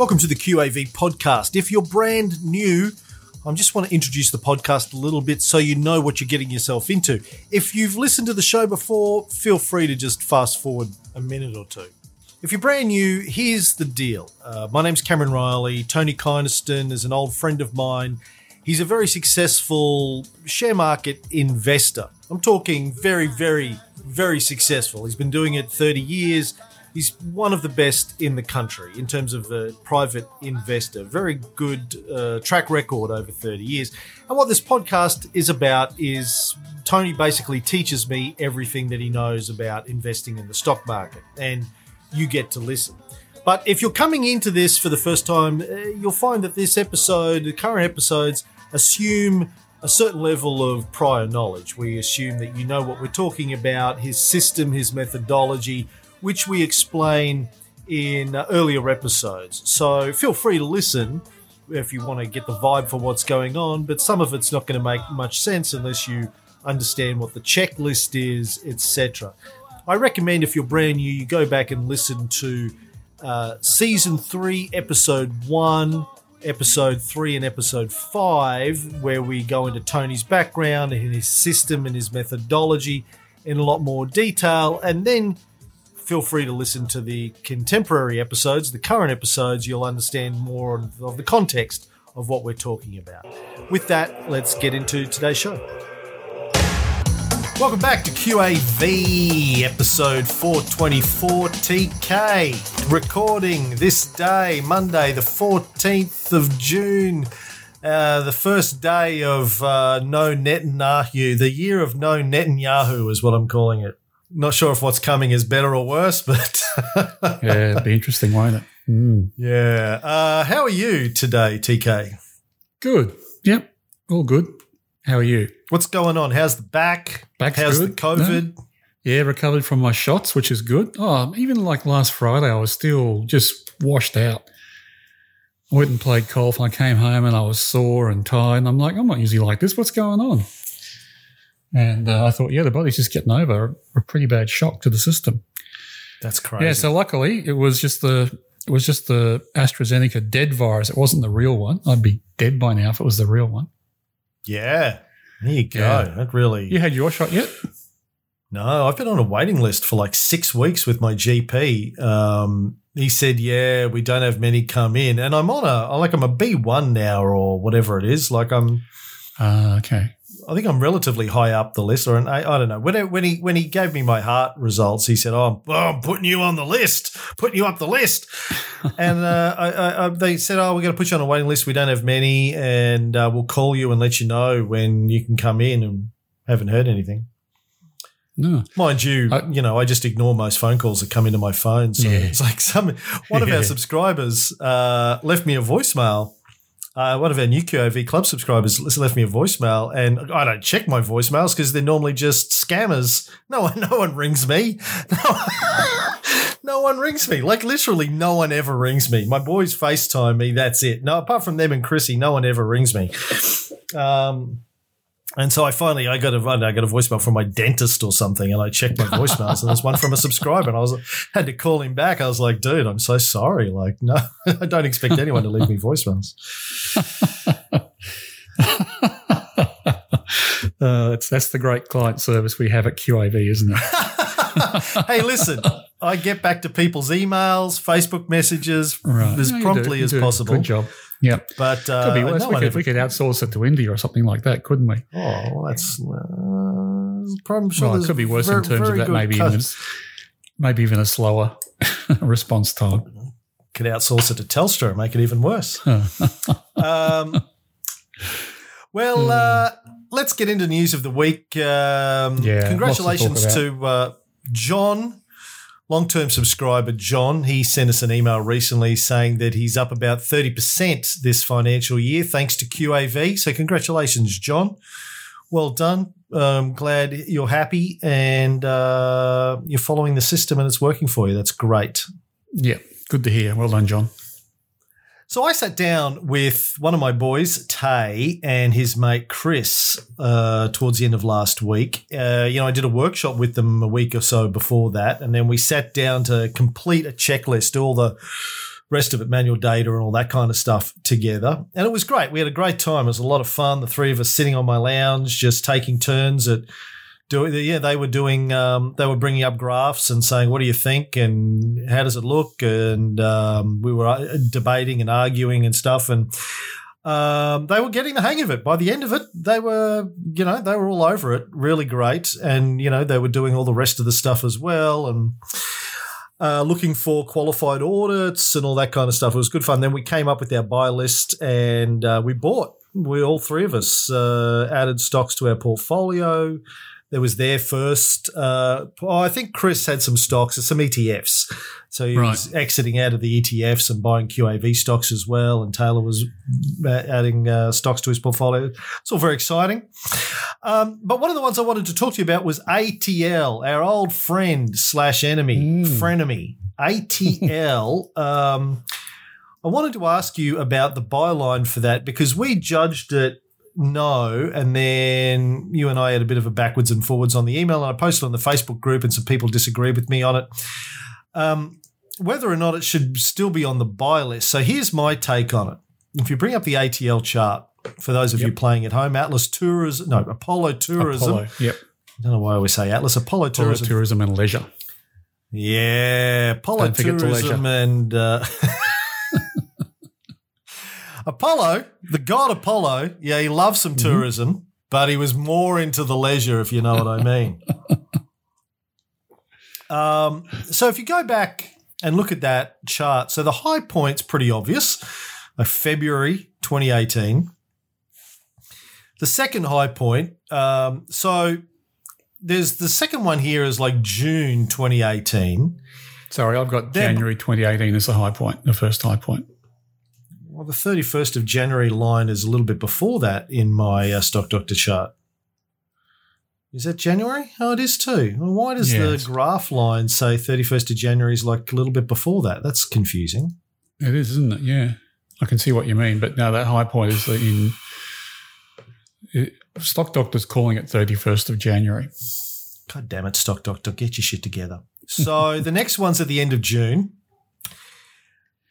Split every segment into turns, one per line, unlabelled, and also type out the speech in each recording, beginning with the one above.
Welcome to the QAV podcast. If you're brand new, I just want to introduce the podcast a little bit so you know what you're getting yourself into. If you've listened to the show before, feel free to just fast forward a minute or two. If you're brand new, here's the deal. Uh, my name's Cameron Reilly. Tony Kynaston is an old friend of mine. He's a very successful share market investor. I'm talking very, very, very successful. He's been doing it 30 years. He's one of the best in the country in terms of a private investor. Very good uh, track record over 30 years. And what this podcast is about is Tony basically teaches me everything that he knows about investing in the stock market. And you get to listen. But if you're coming into this for the first time, uh, you'll find that this episode, the current episodes, assume a certain level of prior knowledge. We assume that you know what we're talking about, his system, his methodology, which we explain in uh, earlier episodes. So feel free to listen if you want to get the vibe for what's going on, but some of it's not going to make much sense unless you understand what the checklist is, etc. I recommend if you're brand new, you go back and listen to uh, season three, episode one, episode three, and episode five, where we go into Tony's background and his system and his methodology in a lot more detail. And then feel free to listen to the contemporary episodes, the current episodes. You'll understand more of the context of what we're talking about. With that, let's get into today's show. Welcome back to QAV episode 424 TK. Recording this day, Monday, the 14th of June, uh, the first day of uh, No Netanyahu, the year of No Netanyahu is what I'm calling it. Not sure if what's coming is better or worse, but.
yeah, it'd be interesting, won't it?
Mm. Yeah. Uh, how are you today, TK?
Good. Yep. All good. How are you?
What's going on? How's the back?
Back's
How's
good.
the COVID?
No. Yeah, recovered from my shots, which is good. Oh, even like last Friday, I was still just washed out. I went and played golf and I came home and I was sore and tired. And I'm like, I'm not usually like this. What's going on? And uh, I thought, yeah, the body's just getting over a pretty bad shock to the system.
That's crazy.
Yeah, so luckily it was just the it was just the AstraZeneca dead virus. It wasn't the real one. I'd be dead by now if it was the real one.
Yeah. There you go.
Yeah.
That really.
You had your shot yet?
No, I've been on a waiting list for like six weeks with my GP. Um, he said, "Yeah, we don't have many come in," and I'm on a like I'm a B one now or whatever it is. Like I'm,
Uh, okay.
I think I'm relatively high up the list, or an, I, I don't know. When it, when he when he gave me my heart results, he said, "Oh, I'm, oh, I'm putting you on the list, putting you up the list." and uh, I, I, I, they said, "Oh, we're going to put you on a waiting list. We don't have many, and uh, we'll call you and let you know when you can come in." And haven't heard anything.
No.
Mind you,
I-
you know, I just ignore most phone calls that come into my phone. So
Yeah.
it's like some one of
Yeah.
our subscribers uh, left me a voicemail. Uh, one of our new QAV club subscribers left me a voicemail, and I don't check my voicemails because they're normally just scammers. No one, no one rings me. No, no one rings me. Like literally, no one ever rings me. My boys FaceTime me. That's it. No, apart from them and Chrissy, no one ever rings me. Um, and so I finally I got a I got a voicemail from my dentist or something, and I checked my voicemails, and there's one from a subscriber, and I was had to call him back. I was like, dude, I'm so sorry. Like, no, I don't expect anyone to leave me voicemails.
Uh, it's, that's the great client service we have at QAV, isn't it?
hey, listen, I get back to people's emails, Facebook messages
Right.
as
No,
promptly as possible.
Good job. Yep.
But uh,
Could be worse.
no
we, could,
ever-
we could outsource it to India or something like that, couldn't we?
Oh, well, that's. Uh, I'm sure
well, it could be worse in terms of that, maybe even, maybe even a slower response time.
could outsource it to Telstra and make it even worse. um, well, uh, let's get into news of the week. Um,
Yeah,
congratulations
to
to uh, John, long term subscriber John. He sent us an email recently saying that he's up about 30% this financial year thanks to QAV. So, congratulations, John. Well done. I'm glad you're happy and uh, you're following the system and it's working for you. That's great.
Yeah, good to hear. Well done, John.
So I sat down with one of my boys, Tay, and his mate Chris uh, towards the end of last week. Uh, you know, I did a workshop with them a week or so before that, and then we sat down to complete a checklist, all the rest of it, manual data and all that kind of stuff together. And it was great. We had a great time. It was a lot of fun. The three of us sitting on my lounge, just taking turns at doing. Yeah, they were doing. Um, they were bringing up graphs and saying, "What do you think?" and "How does it look?" And um, we were uh, debating and arguing and stuff. And um, they were getting the hang of it. By the end of it, they were, you know, they were all over it. Really great, and you know, they were doing all the rest of the stuff as well, and uh, looking for qualified audits and all that kind of stuff. It was good fun. Then we came up with our buy list, and uh, we bought. We all three of us uh, added stocks to our portfolio. There was their first. Uh, oh, I think Chris had some stocks, some ETFs. So he
Right.
was exiting out of the ETFs and buying QAV stocks as well. And Taylor was uh, adding uh, stocks to his portfolio. It's all very exciting. Um, but one of the ones I wanted to talk to you about was ATL, our old friend slash enemy,
Mm.
frenemy. ATL. um, I wanted to ask you about the byline for that because we judged it no, and then you and I had a bit of a backwards and forwards on the email, and I posted on the Facebook group, and some people disagreed with me on it. Um, whether or not it should still be on the buy list. So here's my take on it. If you bring up the ATL chart, for those of you playing at home, Atlas Tourism, no, Apollo Tourism.
Apollo. Yep.
I don't know why I always say Atlas, Apollo
Tourism.
Tourism.
tourism and leisure.
Yeah, Apollo
Don't forget the
Tourism and uh, Apollo, the god Apollo. Yeah, he loves some tourism, but he was more into the leisure, if you know what I mean. um, so if you go back and look at that chart, so the high point's pretty obvious, uh, February 2018. The second high point, um, so there's the second one here is like June 2018.
Sorry, I've got January 2018 as the high point, the first high point.
Well, the 31st of January line is a little bit before that in my uh, Stock Doctor chart. Is that January? Oh, it is too. Well, why does the graph line say 31st of January is like a little bit before that? That's confusing.
It is, isn't it? Yeah. I can see what you mean. But now that high point is in. It, Stock Doctor's calling it 31st of January.
God damn it, Stock Doctor, get your shit together. So the next one's at the end of June.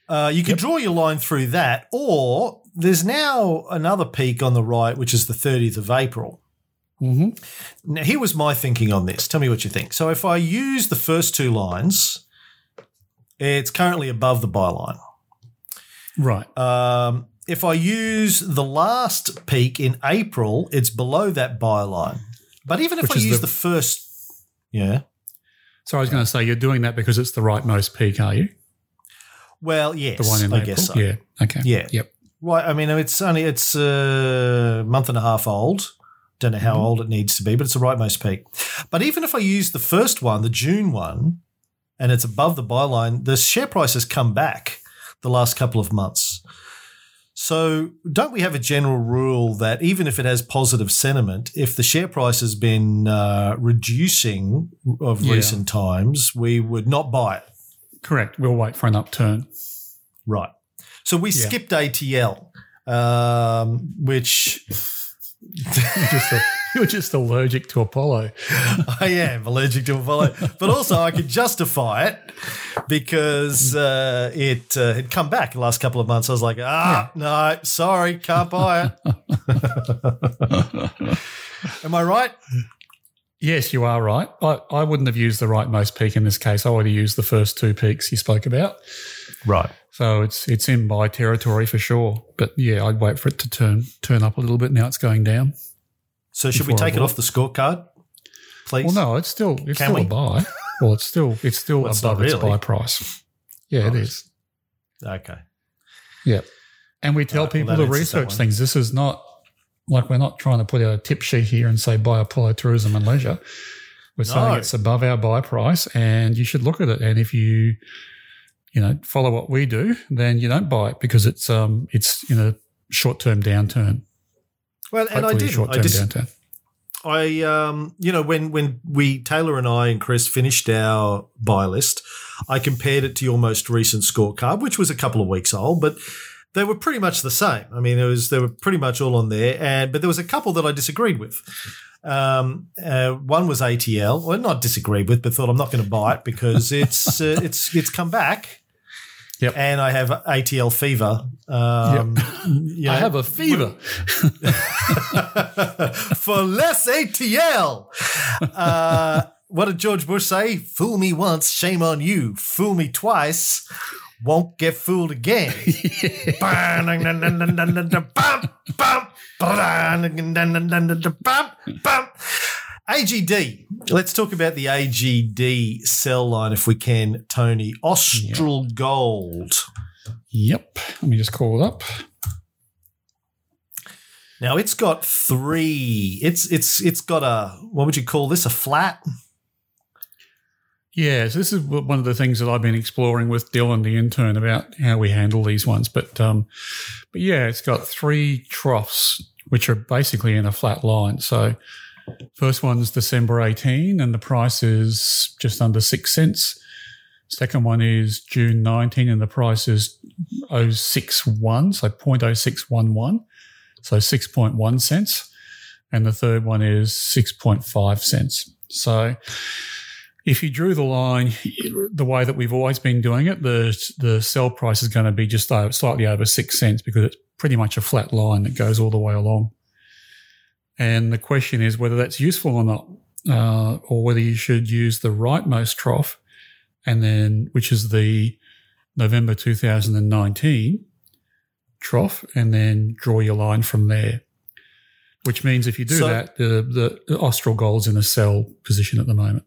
Uh, you can draw your line through that, or there's now another peak on the right, which is the 30th of April.
Mm-hmm.
Now, here was my thinking on this. Tell me what you think. So, if I use the first two lines, it's currently above the byline.
Right.
Um, if I use the last peak in April, it's below that byline. But even if
Which
I use
the-
the, first, yeah,
So I was going to say, you're doing that because it's the rightmost peak, are you?
Well, yes,
The one in
I
April?
guess so.
Yeah. Okay.
Yeah.
Yep.
Right. I mean, it's only it's a month and a half old. Don't know how
Mhm.
old it needs to be, but it's the rightmost peak. But even if I use the first one, the June one, and it's above the byline, the share price has come back the last couple of months. So don't we have a general rule that even if it has positive sentiment, if the share price has been uh, reducing of
Yeah.
recent times, we would not buy it.
Correct. We'll wait for an upturn.
Right. So we
Yeah.
skipped ATL, um, which
You're just, a, you're just allergic to Apollo.
I am allergic to Apollo, but also I could justify it because uh, it uh, had come back the last couple of months. I was like, ah, no, sorry, can't buy it. Am I right?
Yes, you are right. I, I wouldn't have used the rightmost peak in this case. I would have used the first two peaks you spoke about.
Right.
So it's it's in my territory for sure. But yeah, I'd wait for it to turn turn up a little bit. Now it's going down.
So should we take it off the scorecard, please?
Well, no, it's still it's
Can
still
we?
a buy. Well, it's still it's still
Well, it's not
above its buy price. Yeah,
Right.
it is.
Okay.
Yeah, and we tell
Right,
people
that
to research things. This is not like we're not trying to put out a tip sheet here and say buy Apollo Tourism and Leisure. We're
No.
saying it's above our buy price, and you should look at it. And if you you know follow what we do, then you don't buy it because it's um it's in a short term downturn.
Well, and I
Hopefully a
did.
short
I
term
dis-
downturn.
I, um, you know, when when we Taylor and I and Chris finished our buy list, I compared it to your most recent scorecard, which was a couple of weeks old, but they were pretty much the same. I mean, it was they were pretty much all on there, and but there was a couple that I disagreed with. Um, uh, one was ATL. Well, not disagreed with, but thought I'm not going to buy it because it's uh, it's it's come back.
Yep.
And I have ATL fever. Um, you know,
I have a fever.
for less ATL. Uh, what did George Bush say? Fool me once, shame on you. Fool me twice, won't get fooled again. AGD. Let's talk about the AGD sell line if we can, Tony. Austral Gold.
Yep. Let me just call it up.
Now it's got three. It's it's it's got a what would you call this? A flat?
Yeah, so this is one of the things that I've been exploring with Dylan, the intern, about how we handle these ones. But um, but yeah, it's got three troughs which are basically in a flat line. So first one's December 18, and the price is just under six cents. Second one is June 19, and the price is 061, so 0.0611, so 6.1 cents. And the third one is 6.5 cents. So if you drew the line the way that we've always been doing it, the the sell price is going to be just over, slightly over six cents because it's pretty much a flat line that goes all the way along. And the question is whether that's useful or not, uh, or whether you should use the rightmost trough, and then which is the November 2019 trough, and then draw your line from there. Which means if you do
So-
that, the, the Austral Gold's in a sell position at the moment.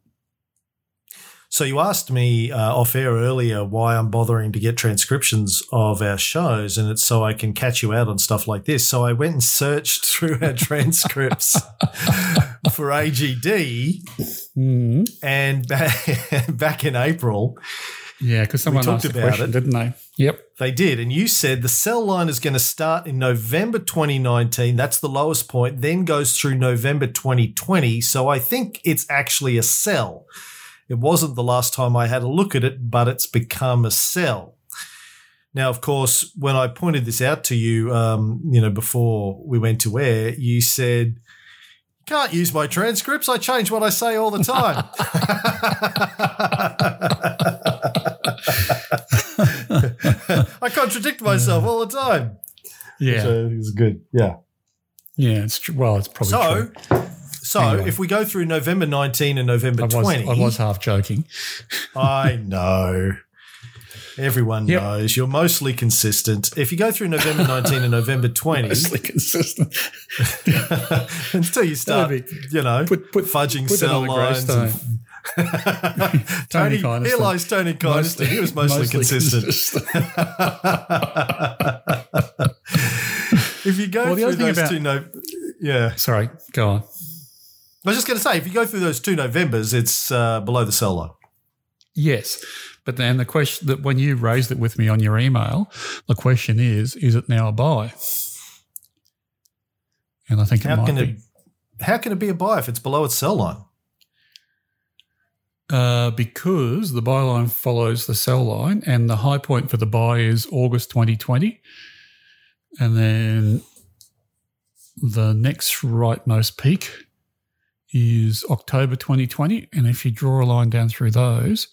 So you asked me uh, off air earlier why I'm bothering to get transcriptions of our shows, and it's so I can catch you out on stuff like this. So I went and searched through our transcripts for AGD,
Mm.
and back, back in April
Yeah, because someone
talked about
question,
it.
didn't they? Yep.
they did, and you said the sell line is going to start in November 2019. That's the lowest point, then goes through November 2020. So I think it's actually a sell. It wasn't the last time I had a look at it, but it's become a sell. Now, of course, when I pointed this out to you, um, you know, before we went to air, you said, "Can't use my transcripts. I change what I say all the time." I contradict myself all the time.
Yeah.
So it was good. Yeah.
yeah, it's true. Well, it's probably
So,
true.
So
Anyway.
if we go through November 19 and November
I was,
20,
I was half joking.
I know. Everyone
Yep.
knows you're mostly consistent. If you go through November 19 and November 20,
Mostly consistent.
until you start,
That'd
you know,
Put- put-
fudging
put sell
lines. and- Tony,
Tony
here lies Tony Kynaston. he was mostly, consistent. if you go
Well, the
through those
about-
two, no, yeah.
Sorry, go on.
I was just going to say, if you go through those two Novembers, it's uh, below the sell line.
Yes, but then the question that when you raised it with me on your email, the question is: Is it now a buy? And I think it
How
might
can
be.
it? How can it be a buy if it's below its sell line?
Uh, because the buy line follows the sell line, and the high point for the buy is August 2020, and then the next rightmost peak is October 2020. And if you draw a line down through those,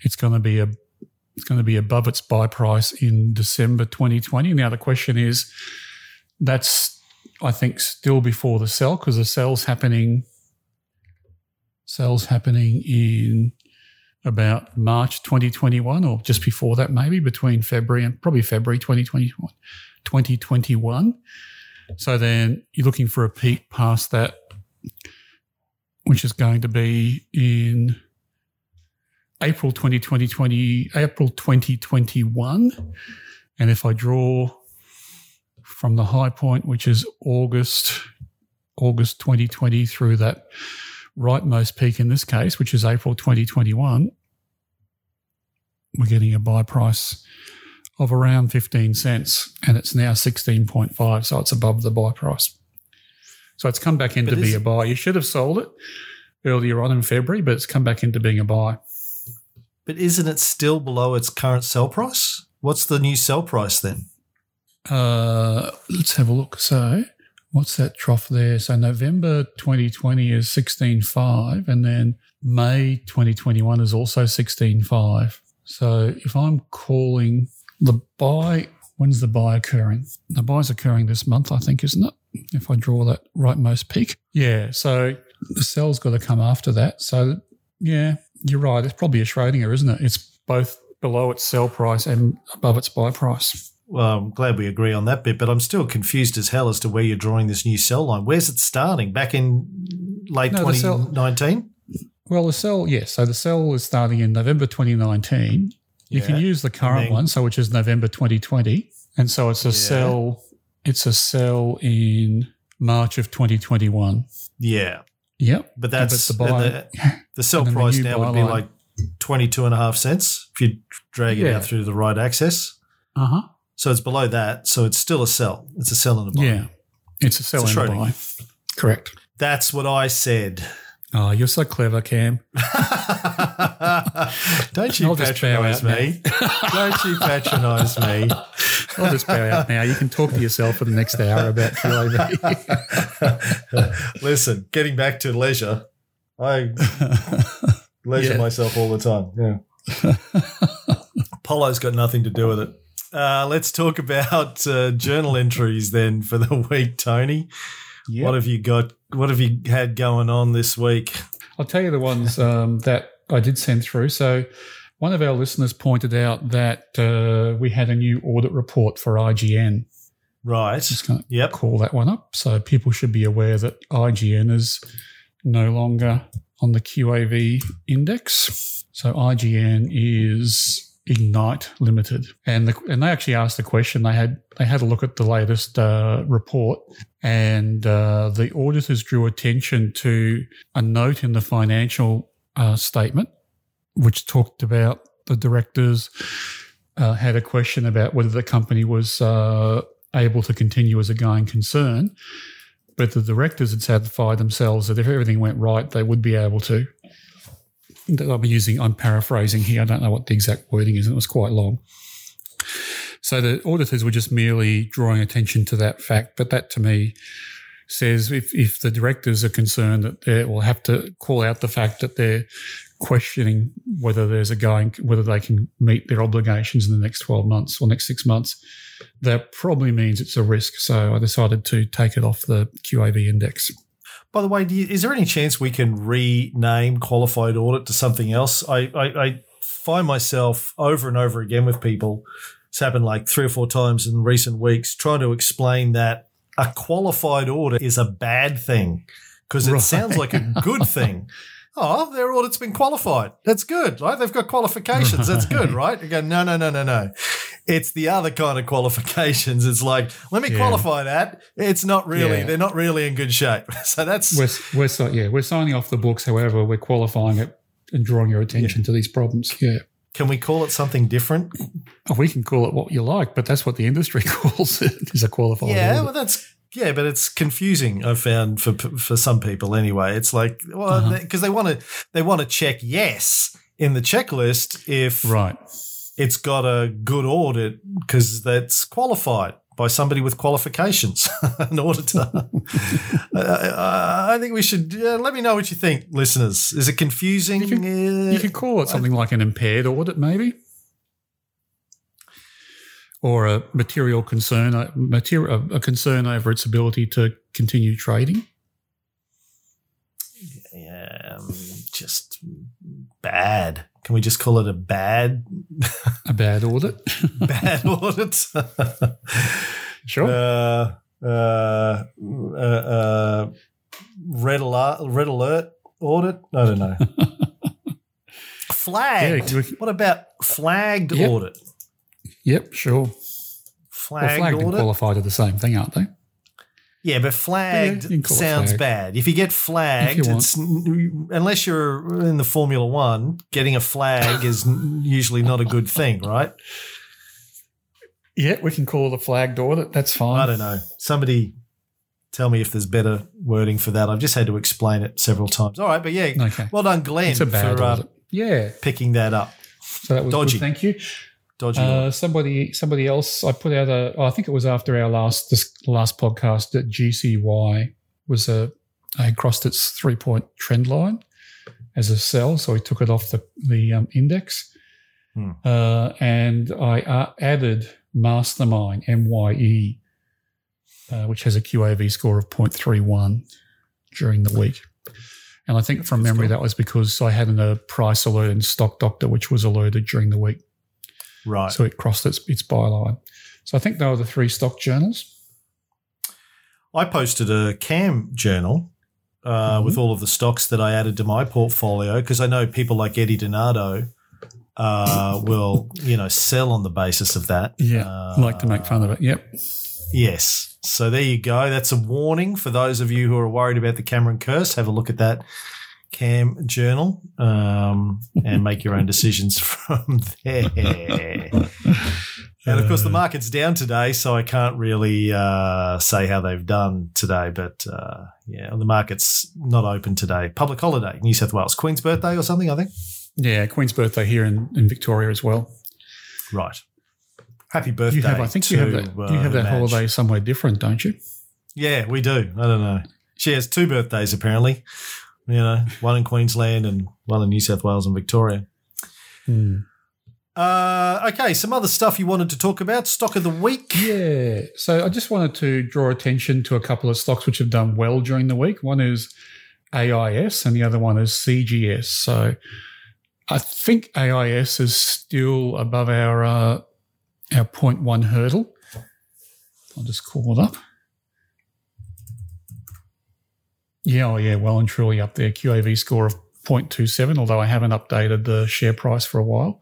it's going to be a it's going to be above its buy price in December 2020. Now the question is, that's I think still before the sell because the sell's happening sales happening in about March 2021 or just before that, maybe between February and probably February 2021. 2021. So then you're looking for a peak past that, which is going to be in April 2020, 20, April 2021. And if I draw from the high point, which is August, August 2020 through that rightmost peak in this case, which is April 2021, we're getting a buy price of around 15 cents and it's now 16.5. So it's above the buy price. So it's come back in
But
to be a buy. You should have sold it earlier on in February, but it's come back into being a buy.
But isn't it still below its current sell price? What's the new sell price then?
Uh, let's have a look. So, what's that trough there? So, November 2020 is 16.5, and then May 2021 is also 16.5. So if I'm calling the buy, when's the buy occurring? The buy's occurring this month, I think, isn't it? If I draw that rightmost peak. Yeah. So the sell's got to come after that. So yeah, you're right. It's probably a Schrodinger, isn't it? It's both below its sell price and above its buy price.
Well, I'm glad we agree on that bit, but I'm still confused as hell as to where you're drawing this new sell line. Where's it starting? Back in late
No,
2019?
Well, the sell, yes. So the sell is starting in November 2019. You can use the current
then-
one, so which is November 2020, and so it's a
Yeah.
sell. It's a sell in March of 2021.
Yeah.
Yep.
But that's
the buy.
the, the sell
then the
price now would be
line.
like 22 and a half cents if you drag it
Yeah.
out through the right access.
Uh huh.
So it's below that. So it's still a sell. It's a sell and a buy.
Yeah. It's a sell
It's a
and a
Schrodinger.
buy. Correct.
That's what I said.
Oh, you're so clever, Cam.
Don't you
I'll just bow
patronize me. Don't you patronize me.
I'll just bow out now. You can talk to yourself for the next hour about QAV.
Listen, getting back to leisure, I leisure
Yeah.
myself all the time. Yeah. Polo's got nothing to do with it. Uh, let's talk about uh, journal entries then for the week, Tony.
Yep.
What have you got? What have you had going on this week?
I'll tell you the ones um, that I did send through. So, one of our listeners pointed out that uh, we had a new audit report for IGN.
Right.
Just going to
Yep.
call that one up. So, people should be aware that IGN is no longer on the QAV index. So, IGN is Ignite Limited, and the, and they actually asked the question. They had they had a look at the latest uh, report, and uh, the auditors drew attention to a note in the financial uh, statement, which talked about the directors uh, had a question about whether the company was uh, able to continue as a going concern. But the directors had satisfied themselves that if everything went right, they would be able to. I'm using, I'm paraphrasing here. I don't know what the exact wording is, it was quite long. So the auditors were just merely drawing attention to that fact. But that to me says if, if the directors are concerned that they will have to call out the fact that they're questioning whether there's a going, whether they can meet their obligations in the next 12 months or next six months, that probably means it's a risk. So I decided to take it off the QAV index.
By the way, do you, is there any chance we can rename qualified audit to something else? I, I, I find myself over and over again with people. It's happened like three or four times in recent weeks, trying to explain that a qualified audit is a bad thing because it
Right.
sounds like a good thing. Oh, their audit's been qualified. That's good, right? They've got qualifications. That's good, right? Go, no, no, no, no, no. It's the other kind of qualifications. It's like, let me
Yeah.
qualify that. It's not really,
Yeah.
they're not really in good shape. So that's
We're, we're so, yeah, we're signing off the books. However, we're qualifying it and drawing your attention to these problems. Yeah.
Can we call it something different?
Oh, we can call it what you like, but that's what the industry calls it is a qualified
yeah,
audit.
well, that's yeah, but it's confusing. I've found for for some people anyway. It's like well,
Uh-huh.
because they want to they want to check yes in the checklist if
Right.
It's got a good audit because that's qualified by somebody with qualifications, an auditor. uh, I think we should uh, let me know what you think, listeners. Is it confusing?
You
Uh,
could call it something like an impaired audit, maybe, or a material concern, a, material, a concern over its ability to continue trading.
yeah, um, just bad. Can we just call it a bad
A bad audit.
bad audit?
sure.
uh, uh, uh, uh, red alert, red alert audit. I don't know. Flagged.
Yeah,
what about flagged
Yep.
audit?
yep. Sure. Well,
Flagged,
flagged and
audit.
qualified are the same thing, aren't they?
Yeah, but flagged
you can call it
sounds
flagged.
bad. If you get flagged,
you
it's unless you're in the Formula One, getting a flag is usually not a good thing, right?
Yeah, we can call it a flagged audit. That's fine.
I don't know. Somebody tell me if there's better wording for that. I've just had to explain it several times. All right, but yeah,
Okay.
well done, Glenn,
It's a bad
for uh.
Yeah.
picking that up.
So that was
Dodgy.
good. Thank you.
Dodgy.
Uh, somebody, somebody else. I put out a. Oh, I think it was after our last this last podcast that GCY was a had crossed its three point trend line as a sell, so we took it off the the um, index.
Hmm.
Uh, and I uh, added Mastermyne, MYE, uh, which has a QAV score of 0.31 during the week. And I think from memory, that was because I had in a price alert in Stock Doctor, which was alerted during the week.
Right.
So it crossed its, its byline. So I think they were the three stock journals.
I posted a cam journal uh,
Mhm.
with all of the stocks that I added to my portfolio because I know people like Eddie Donato uh, will, you know, sell on the basis of that.
Yeah.
Uh,
like to make fun of it. Yep.
Yes. So there you go. That's a warning for those of you who are worried about the Cameron curse. Have a look at that cam journal um, and make your own decisions from there. And of course, the market's down today, so I can't really uh, say how they've done today. But uh, yeah, the market's not open today. Public holiday, New South Wales, Queen's birthday or something, I think.
Yeah. Queen's birthday here in, in Victoria as well.
Right. Happy birthday!
You have, I think you have
to,
that,
uh,
you have that
Madge.
holiday somewhere different, don't you?
Yeah, we do. I don't know. She has two birthdays apparently. You know, one in Queensland and one in New South Wales and Victoria.
Hmm.
Uh, okay, some other stuff you wanted to talk about. Stock of the week.
Yeah. So I just wanted to draw attention to a couple of stocks which have done well during the week. One is AIS and the other one is CGS. So I think AIS is still above our uh, our point one hurdle. I'll just call it up. Yeah, oh yeah, well and truly up there. QAV score of 0.27, although I haven't updated the share price for a while.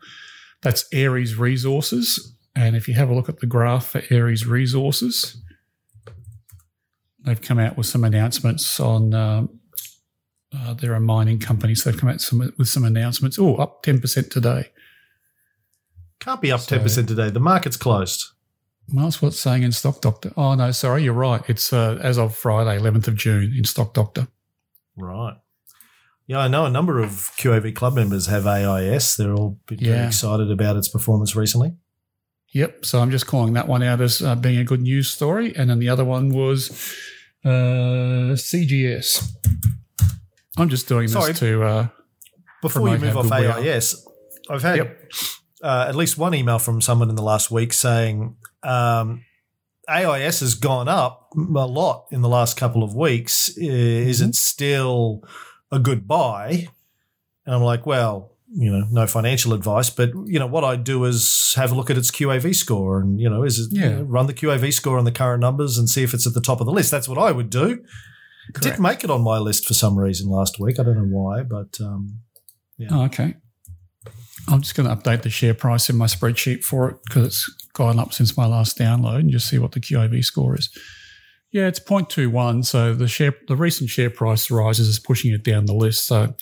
That's Aeris Resources. And if you have a look at the graph for Aeris Resources, they've come out with some announcements on. Um, uh, they're a mining company, so they've come out some, with some announcements. Oh, up 10% today.
Can't be up
So-
ten percent today. The market's closed.
That's what's saying in Stock Doctor. Oh, no, sorry, you're right. It's uh, as of Friday, 11th of June in Stock Doctor.
Right. Yeah, I know a number of QAV club members have AIS. They're all very
Yeah.
excited about its performance recently.
Yep. So I'm just calling that one out as uh, being a good news story. And then the other one was uh, CGS. I'm just doing this
Sorry.
to. Uh,
Before you move off
good we are.
AIS, I've had
Yep.
Uh, at least one email from someone in the last week saying um, AIS has gone up a lot in the last couple of weeks. Is
Mm-hmm.
it still a good buy? And I'm like, well, you know, no financial advice, but you know, what I do is have a look at its QAV score, and you know, is it you know, run the QAV score on the current numbers and see if it's at the top of the list. That's what I would do. It
Correct.
didn't make it on my list for some reason last week. I don't know why, but um,
oh, okay. I'm just going to update the share price in my spreadsheet for it because it's gone up since my last download and just see what the QAV score is. Yeah, it's 0.21. So the share, the recent share price rises is pushing it down the list. So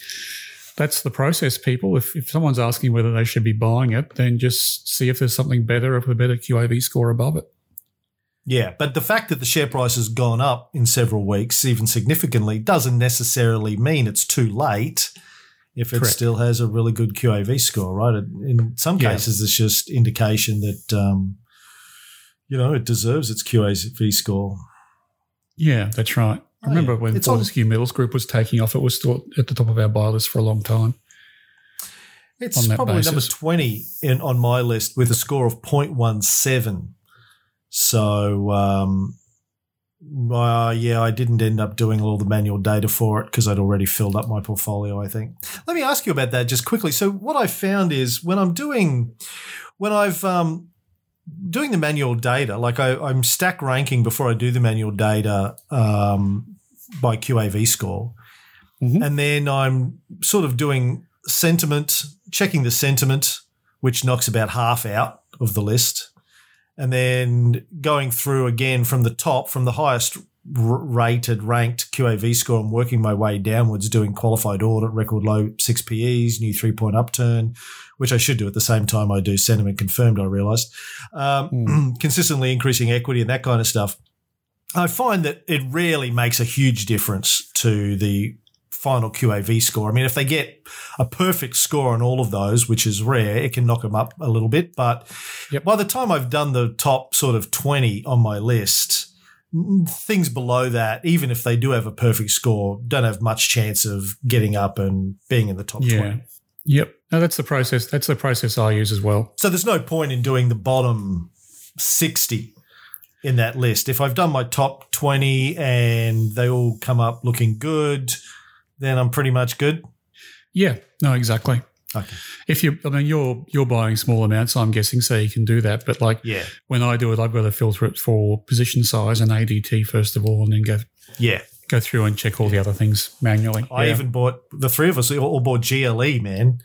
that's the process, people. If, if someone's asking whether they should be buying it, then just see if there's something better, if a better QAV score above it.
Yeah, but the fact that the share price has gone up in several weeks, even significantly, doesn't necessarily mean it's too late if it
Correct.
still has a really good QAV score, right? In some
Yeah.
cases, it's just indication that, um, you know, it deserves its QAV score.
Yeah, that's right. I
Oh,
remember
yeah.
when
It's on-
Fortescue Metals Group was taking off, it was still at the top of our buy list for a long time.
It's
On that
probably number 20 in, on my list with a score of 0.17. So, um, uh, yeah, I didn't end up doing all the manual data for it because I'd already filled up my portfolio, I think. Let me ask you about that just quickly. So, what I found is when I'm doing, when I've, um, doing the manual data, like I, I'm stack ranking before I do the manual data um, by QAV score.
Mhm.
And then I'm sort of doing sentiment, checking the sentiment, which knocks about half out of the list. And then going through again from the top, from the highest r- rated ranked QAV score, I'm working my way downwards, doing qualified audit, record low six PEs, new three point upturn, which I should do at the same time I do sentiment confirmed, I realized. Um, consistently increasing equity and that kind of stuff. I find that it rarely makes a huge difference to the final QAV score. I mean, if they get a perfect score on all of those, which is rare, it can knock them up a little bit. But
Yep.
by the time I've done the top sort of 20 on my list, things below that, even if they do have a perfect score, don't have much chance of getting up and being in the top
Yeah.
20.
Yep. No, that's the process. That's the process I use as well.
So there's no point in doing the bottom 60 in that list. If I've done my top 20 and they all come up looking good, then I'm pretty much good.
Yeah. No, exactly.
Okay.
If you, I mean, you're you're buying small amounts, I'm guessing, so you can do that. But like,
Yeah.
when I do it, I've got to filter it for position size and ADT first of all, and then go
Yeah.
go through and check all the other things manually.
I
Yeah.
even bought the three of us all bought GLE, man.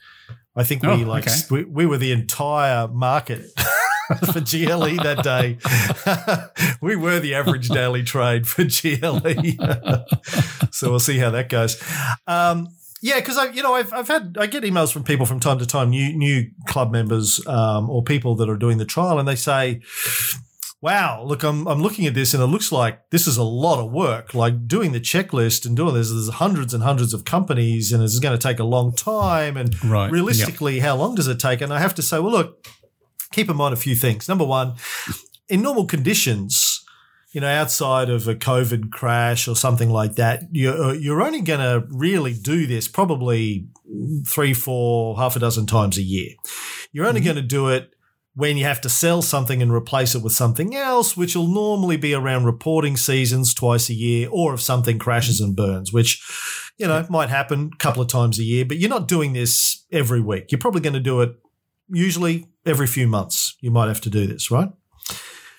I think we
Oh,
like
okay.
we, we were the entire market for GLE that day. we were the average daily trade for GLE. so we'll see how that goes. Um, yeah, because I, you know, I've, I've had I get emails from people from time to time, new new club members um, or people that are doing the trial, and they say, "Wow, look, I'm I'm looking at this, and it looks like this is a lot of work. Like doing the checklist and doing this, there's hundreds and hundreds of companies, and it's going to take a long time. And
Right.
realistically, how long does it take? And I have to say, well, look, keep in mind a few things. Number one, in normal conditions, you know, outside of a COVID crash or something like that, you're uh, you're only going to really do this probably three, four, half a dozen times a year. You're only mm-hmm. going to do it when you have to sell something and replace it with something else, which will normally be around reporting seasons twice a year, or if something crashes and burns, which you know might happen a couple of times a year. But you're not doing this every week. You're probably going to do it usually every few months. You might have to do this, right?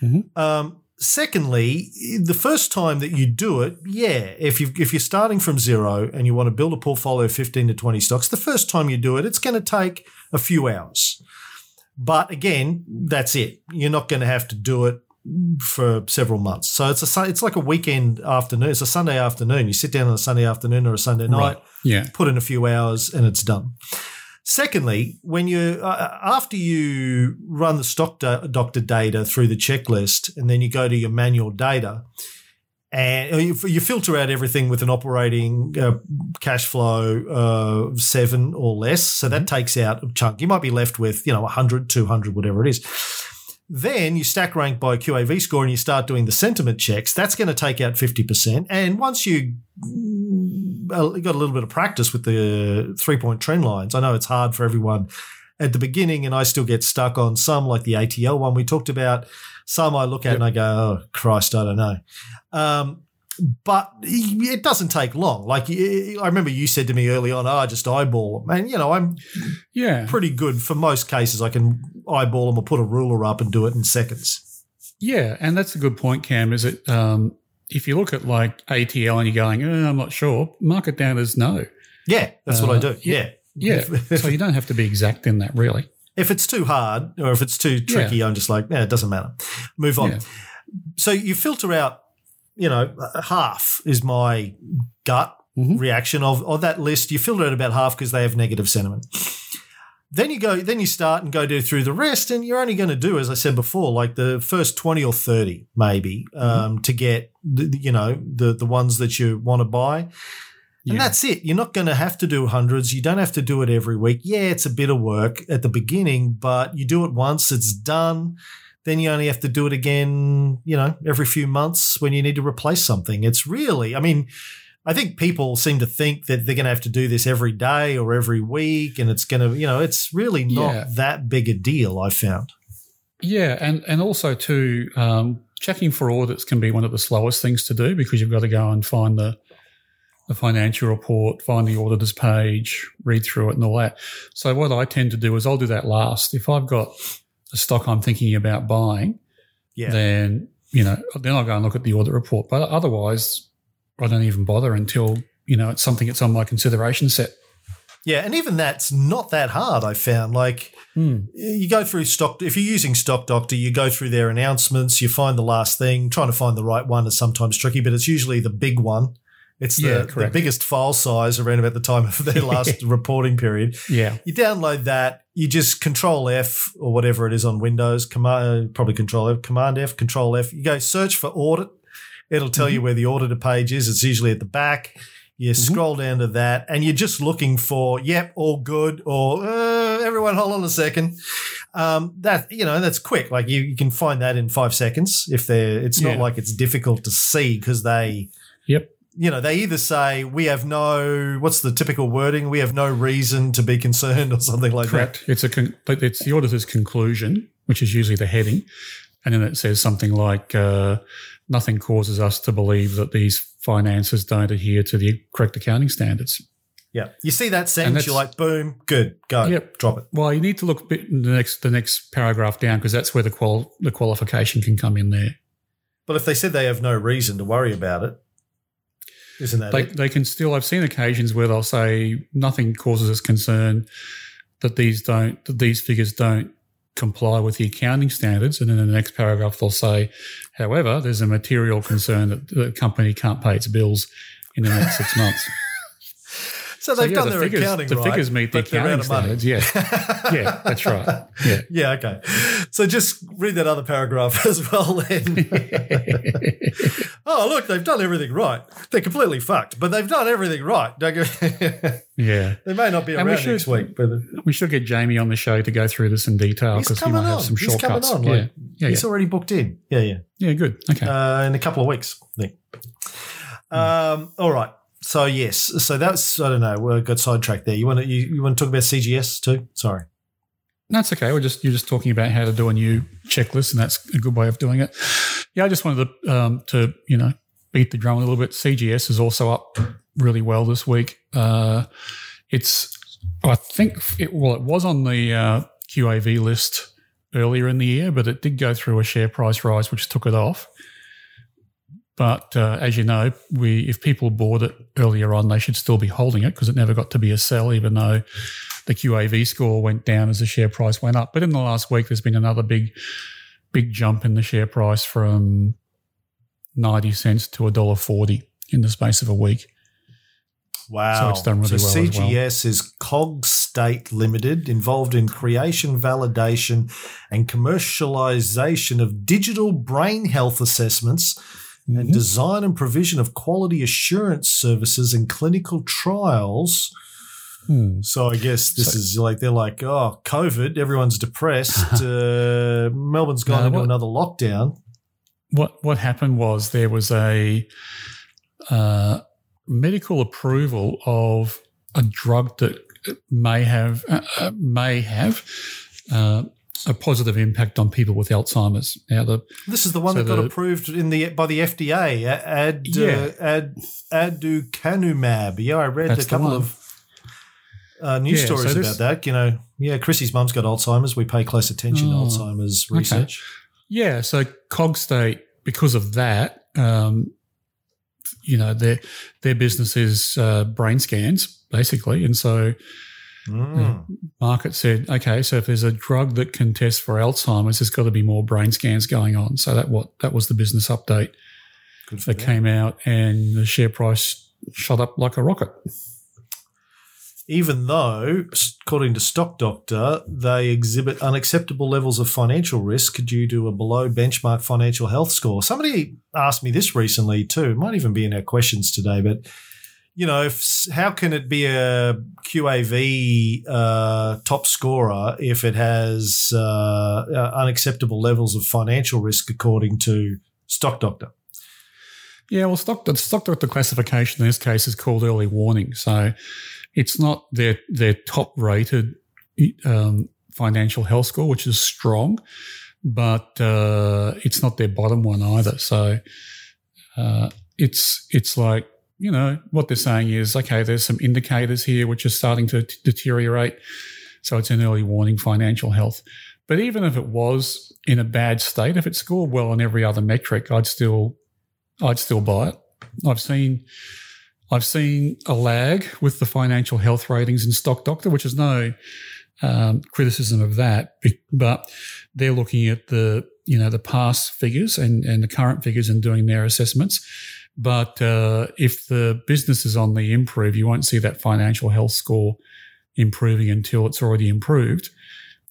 Mhm.
Um, secondly, the first time that you do it, yeah, if you if you're starting from zero and you want to build a portfolio of 15 to 20 stocks, the first time you do it, it's going to take a few hours. But again, that's it. You're not going to have to do it for several months. So it's a it's like a weekend afternoon. It's a Sunday afternoon. You sit down on a Sunday afternoon or a Sunday night,
Right. Yeah.
put in a few hours, and it's done. Secondly, when you uh, after you run the stock do- doctor data through the checklist, and then you go to your manual data, and uh, you, you filter out everything with an operating uh, cash flow uh, seven or less, so that takes out a chunk. You might be left with you know 100, 200, whatever it is. Then you stack rank by QAV score and you start doing the sentiment checks. That's going to take out 50%. And once you uh, got a little bit of practice with the three point trend lines, I know it's hard for everyone at the beginning, and I still get stuck on some, like the ATL one we talked about. Some I look at
Yep.
and I go, oh, Christ, I don't know. Um, but it doesn't take long. Like I remember you said to me early on, oh, I just eyeball them. And, you know, I'm
Yeah.
pretty good for most cases. I can eyeball them or put a ruler up and do it in seconds.
Yeah, and that's a good point, Cam. Is it um, if you look at like ATL and you're going, oh, I'm not sure, mark it down as no.
Yeah, that's what I
Uh,
do. Yeah.
Yeah, so you don't have to be exact in that, really.
if it's too hard or if it's too tricky, I'm just like, yeah, it doesn't matter. Move on.
Yeah.
So you filter out, you know, half is my gut
Mhm.
reaction of, of that list. You filter out about half because they have negative sentiment. Then you go, then you start and go do through the rest, and you're only going to do, as I said before, like the first twenty or thirty, maybe, um, to get the, you know the the ones that you want to buy. And
Yeah.
that's it. You're not going to have to do hundreds. You don't have to do it every week. Yeah, it's a bit of work at the beginning, but you do it once, it's done. Then you only have to do it again, you know, every few months when you need to replace something. It's really, I mean, I think people seem to think that they're going to have to do this every day or every week, and it's going to, you know, it's really not
Yeah.
that big a deal. I found.
Yeah, and and also too, um, checking for audits can be one of the slowest things to do because you've got to go and find the the financial report, find the auditor's page, read through it, and all that. So what I tend to do is I'll do that last. If I've got a stock I'm thinking about buying,
Yeah.
then you know then I'll go and look at the audit report. But otherwise, I don't even bother until you know it's something that's on my consideration set.
Yeah, and even that's not that hard. I found like
Hmm.
you go through stock. If you're using Stock Doctor, you go through their announcements. You find the last thing. Trying to find the right one is sometimes tricky, but it's usually the big one. It's
Yeah,
the, the biggest file size around about the time of their last reporting period.
Yeah,
You download that. You just Control F or whatever it is on Windows. Command probably Control F. Command F. Control F. You go search for audit. It'll tell you where the auditor page is. It's usually at the back. You scroll down to that, and you're just looking for, yep, all good, or uh, everyone, hold on a second. Um, that you know, that's quick. Like you, you can find that in five seconds. If they're, it's not like it's difficult to see because they
Yep.
You know, they either say we have no, what's the typical wording? We have no reason to be concerned or something like that.
Correct. It's a con- it's the auditor's conclusion, which is usually the heading, and then it says something like uh, nothing causes us to believe that these finances don't adhere to the correct accounting standards.
Yeah, you see that sentence, you're like, boom, good, go,
Yep.
drop it.
Well, you need to look a bit in the next the next paragraph down because that's where the qual the qualification can come in there.
But if they said they have no reason to worry about it, isn't that
They
it?
they can still. I've seen occasions where they'll say nothing causes us concern that these don't that these figures don't comply with the accounting standards, and then in the next paragraph they'll say, however, there's a material concern that the company can't pay its bills in the next six months.
So
So,
they've
yeah,
done
the
their
figures,
accounting
the
right,
figures meet the accounting
of money.
standards. Yeah, yeah, that's right. Yeah.
Yeah, okay. So just read that other paragraph as well then. oh, look, they've done everything right. They're completely fucked, but they've done everything right.
Yeah.
they may not be around
should-
next week, but
We should get Jamie on the show to go through this in detail
he's
because he
coming
might
on.
have some
he's coming on.
yeah.
Like,
yeah,
he's
yeah.
already booked in. Yeah, yeah.
yeah, good. Okay.
Uh, in a couple of weeks, I think. Um, all right. So yes, so that's I don't know. We got sidetracked there. You want to you, you want to talk about CGS too? Sorry.
That's okay. We're just you're just talking about how to do a new checklist, and that's a good way of doing it. Yeah, I just wanted to um, to you know beat the drum a little bit. CGS is also up really well this week. Uh, it's I think it, well it was on the uh, QAV list earlier in the year, but it did go through a share price rise, which took it off. But uh, as you know, we if people bought it earlier on, they should still be holding it because it never got to be a sell, even though the QAV score went down as the share price went up. But in the last week, there's been another big, big jump in the share price from ninety cents to a dollar forty in the space of a week.
Wow.
So it's done really
so
well as well.
CGS is Cogstate Limited, involved in creation, validation, and commercialization of digital brain health assessments
Mm-hmm.
and design and provision of quality assurance services and clinical trials.
Hmm.
So I guess this
So-
is like they're like, oh, COVID, everyone's depressed. uh, Melbourne's gone
No,
into
what-
another lockdown.
What what happened was there was a uh, medical approval of a drug that may have uh, uh, may have uh, a positive impact on people with Alzheimer's. Now the
This is the one
So
that got
the-
approved in the by the FDA. a- Ad
Yeah.
uh, ad aducanumab. Yeah, I read
That's
a couple of uh, news
Yeah, so
stories
this-
about that. You know, yeah, Chrissy's mum's got Alzheimer's. We pay close attention
Oh,
to Alzheimer's
okay.
research.
Yeah, so Cogstate, because of that, um, you know, their their business is uh, brain scans basically, and so
Mm.
market said, okay, so if there's a drug that can test for Alzheimer's, there's got to be more brain scans going on. So that what that was the business update
Good
that came out, and the share price shot up like a rocket.
Even though, according to Stock Doctor, they exhibit unacceptable levels of financial risk due to a below benchmark financial health score. Somebody asked me this recently too. It might even be in our questions today, but you know, if, how can it be a QAV uh, top scorer if it has uh, uh, unacceptable levels of financial risk, according to Stock Doctor?
Yeah, well, stock the stock doctor classification in this case is called early warning, so it's not their their top rated um, financial health score, which is strong, but uh, it's not their bottom one either. So uh, it's it's like you know what they're saying is okay. There's some indicators here which are starting to t- deteriorate, so it's an early warning financial health. But even if it was in a bad state, if it scored well on every other metric, I'd still I'd still buy it. I've seen I've seen a lag with the financial health ratings in Stock Doctor, which is no um, criticism of that, but they're looking at the you know the past figures and and the current figures and doing their assessments. But uh, if the business is on the improve, you won't see that financial health score improving until it's already improved,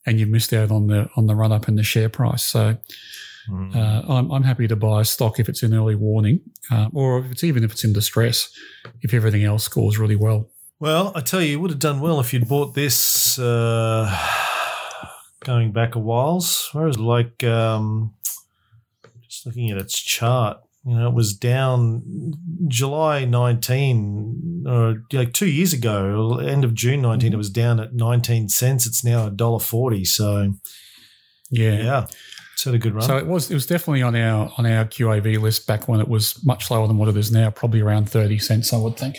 and you've missed out on the on the run up in the share price. So uh, I'm, I'm happy to buy a stock if it's in early warning, uh, or if it's even if it's in distress, if everything else scores really well.
Well, I tell you, you would have done well if you'd bought this uh, going back a whiles. Whereas, like, um, just looking at its chart, You know, it was down July 19, or like two years ago, end of June 19, it was down at 19 cents. It's now $1.40. So,
Yeah.
yeah, it's had a good run.
So it was it was definitely on our on our QAV list back when it was much lower than what it is now, probably around thirty cents, I would think.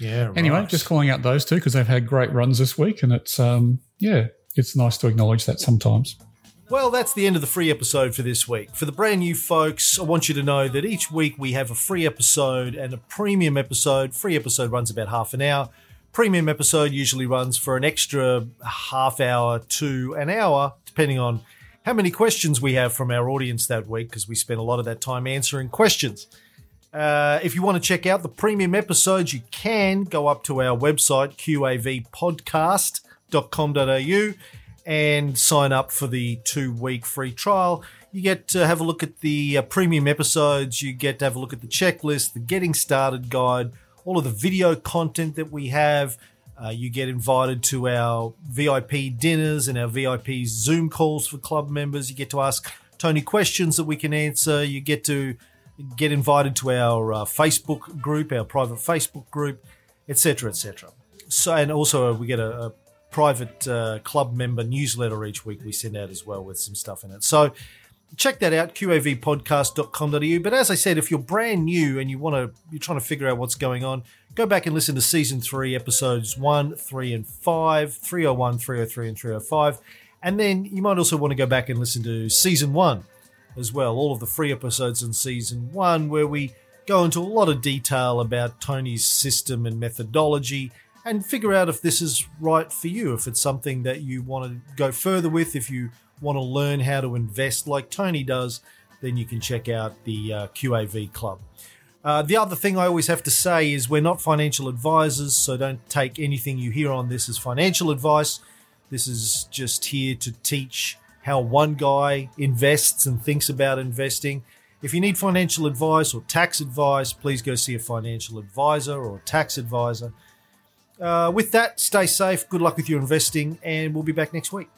yeah.
Anyway,
right.
just calling out those two because they've had great runs this week, and it's um yeah, it's nice to acknowledge that sometimes.
Well, that's the end of the free episode for this week. For the brand new folks, I want you to know that each week we have a free episode and a premium episode. Free episode runs about half an hour. Premium episode usually runs for an extra half hour to an hour, depending on how many questions we have from our audience that week, because we spend a lot of that time answering questions. Uh, if you want to check out the premium episodes, you can go up to our website, qavpodcast.com.au, and sign up for the two week free trial. You get to have a look at the uh, premium episodes, you get to have a look at the checklist, the getting started guide, all of the video content that we have. Uh, you get invited to our VIP dinners and our VIP Zoom calls for club members. You get to ask Tony questions that we can answer. You get to get invited to our uh, Facebook group, our private Facebook group, etc., etc. So, and also uh, we get a, a private uh, club member newsletter each week we send out as well with some stuff in it. So check that out, qavpodcast.com.au. But as I said, if you're brand new and you want to, you're trying to figure out what's going on, go back and listen to season three, episodes one, three, and five, 301, 303, and 305. And then you might also want to go back and listen to season one as well, all of the free episodes in season one, where we go into a lot of detail about Tony's system and methodology and figure out if this is right for you, if it's something that you want to go further with, if you want to learn how to invest like Tony does, then you can check out the uh, QAV Club. Uh, the other thing I always have to say is we're not financial advisors, so don't take anything you hear on this as financial advice. This is just here to teach how one guy invests and thinks about investing. If you need financial advice or tax advice, please go see a financial advisor or tax advisor. Uh, with that, stay safe, good luck with your investing, and we'll be back next week.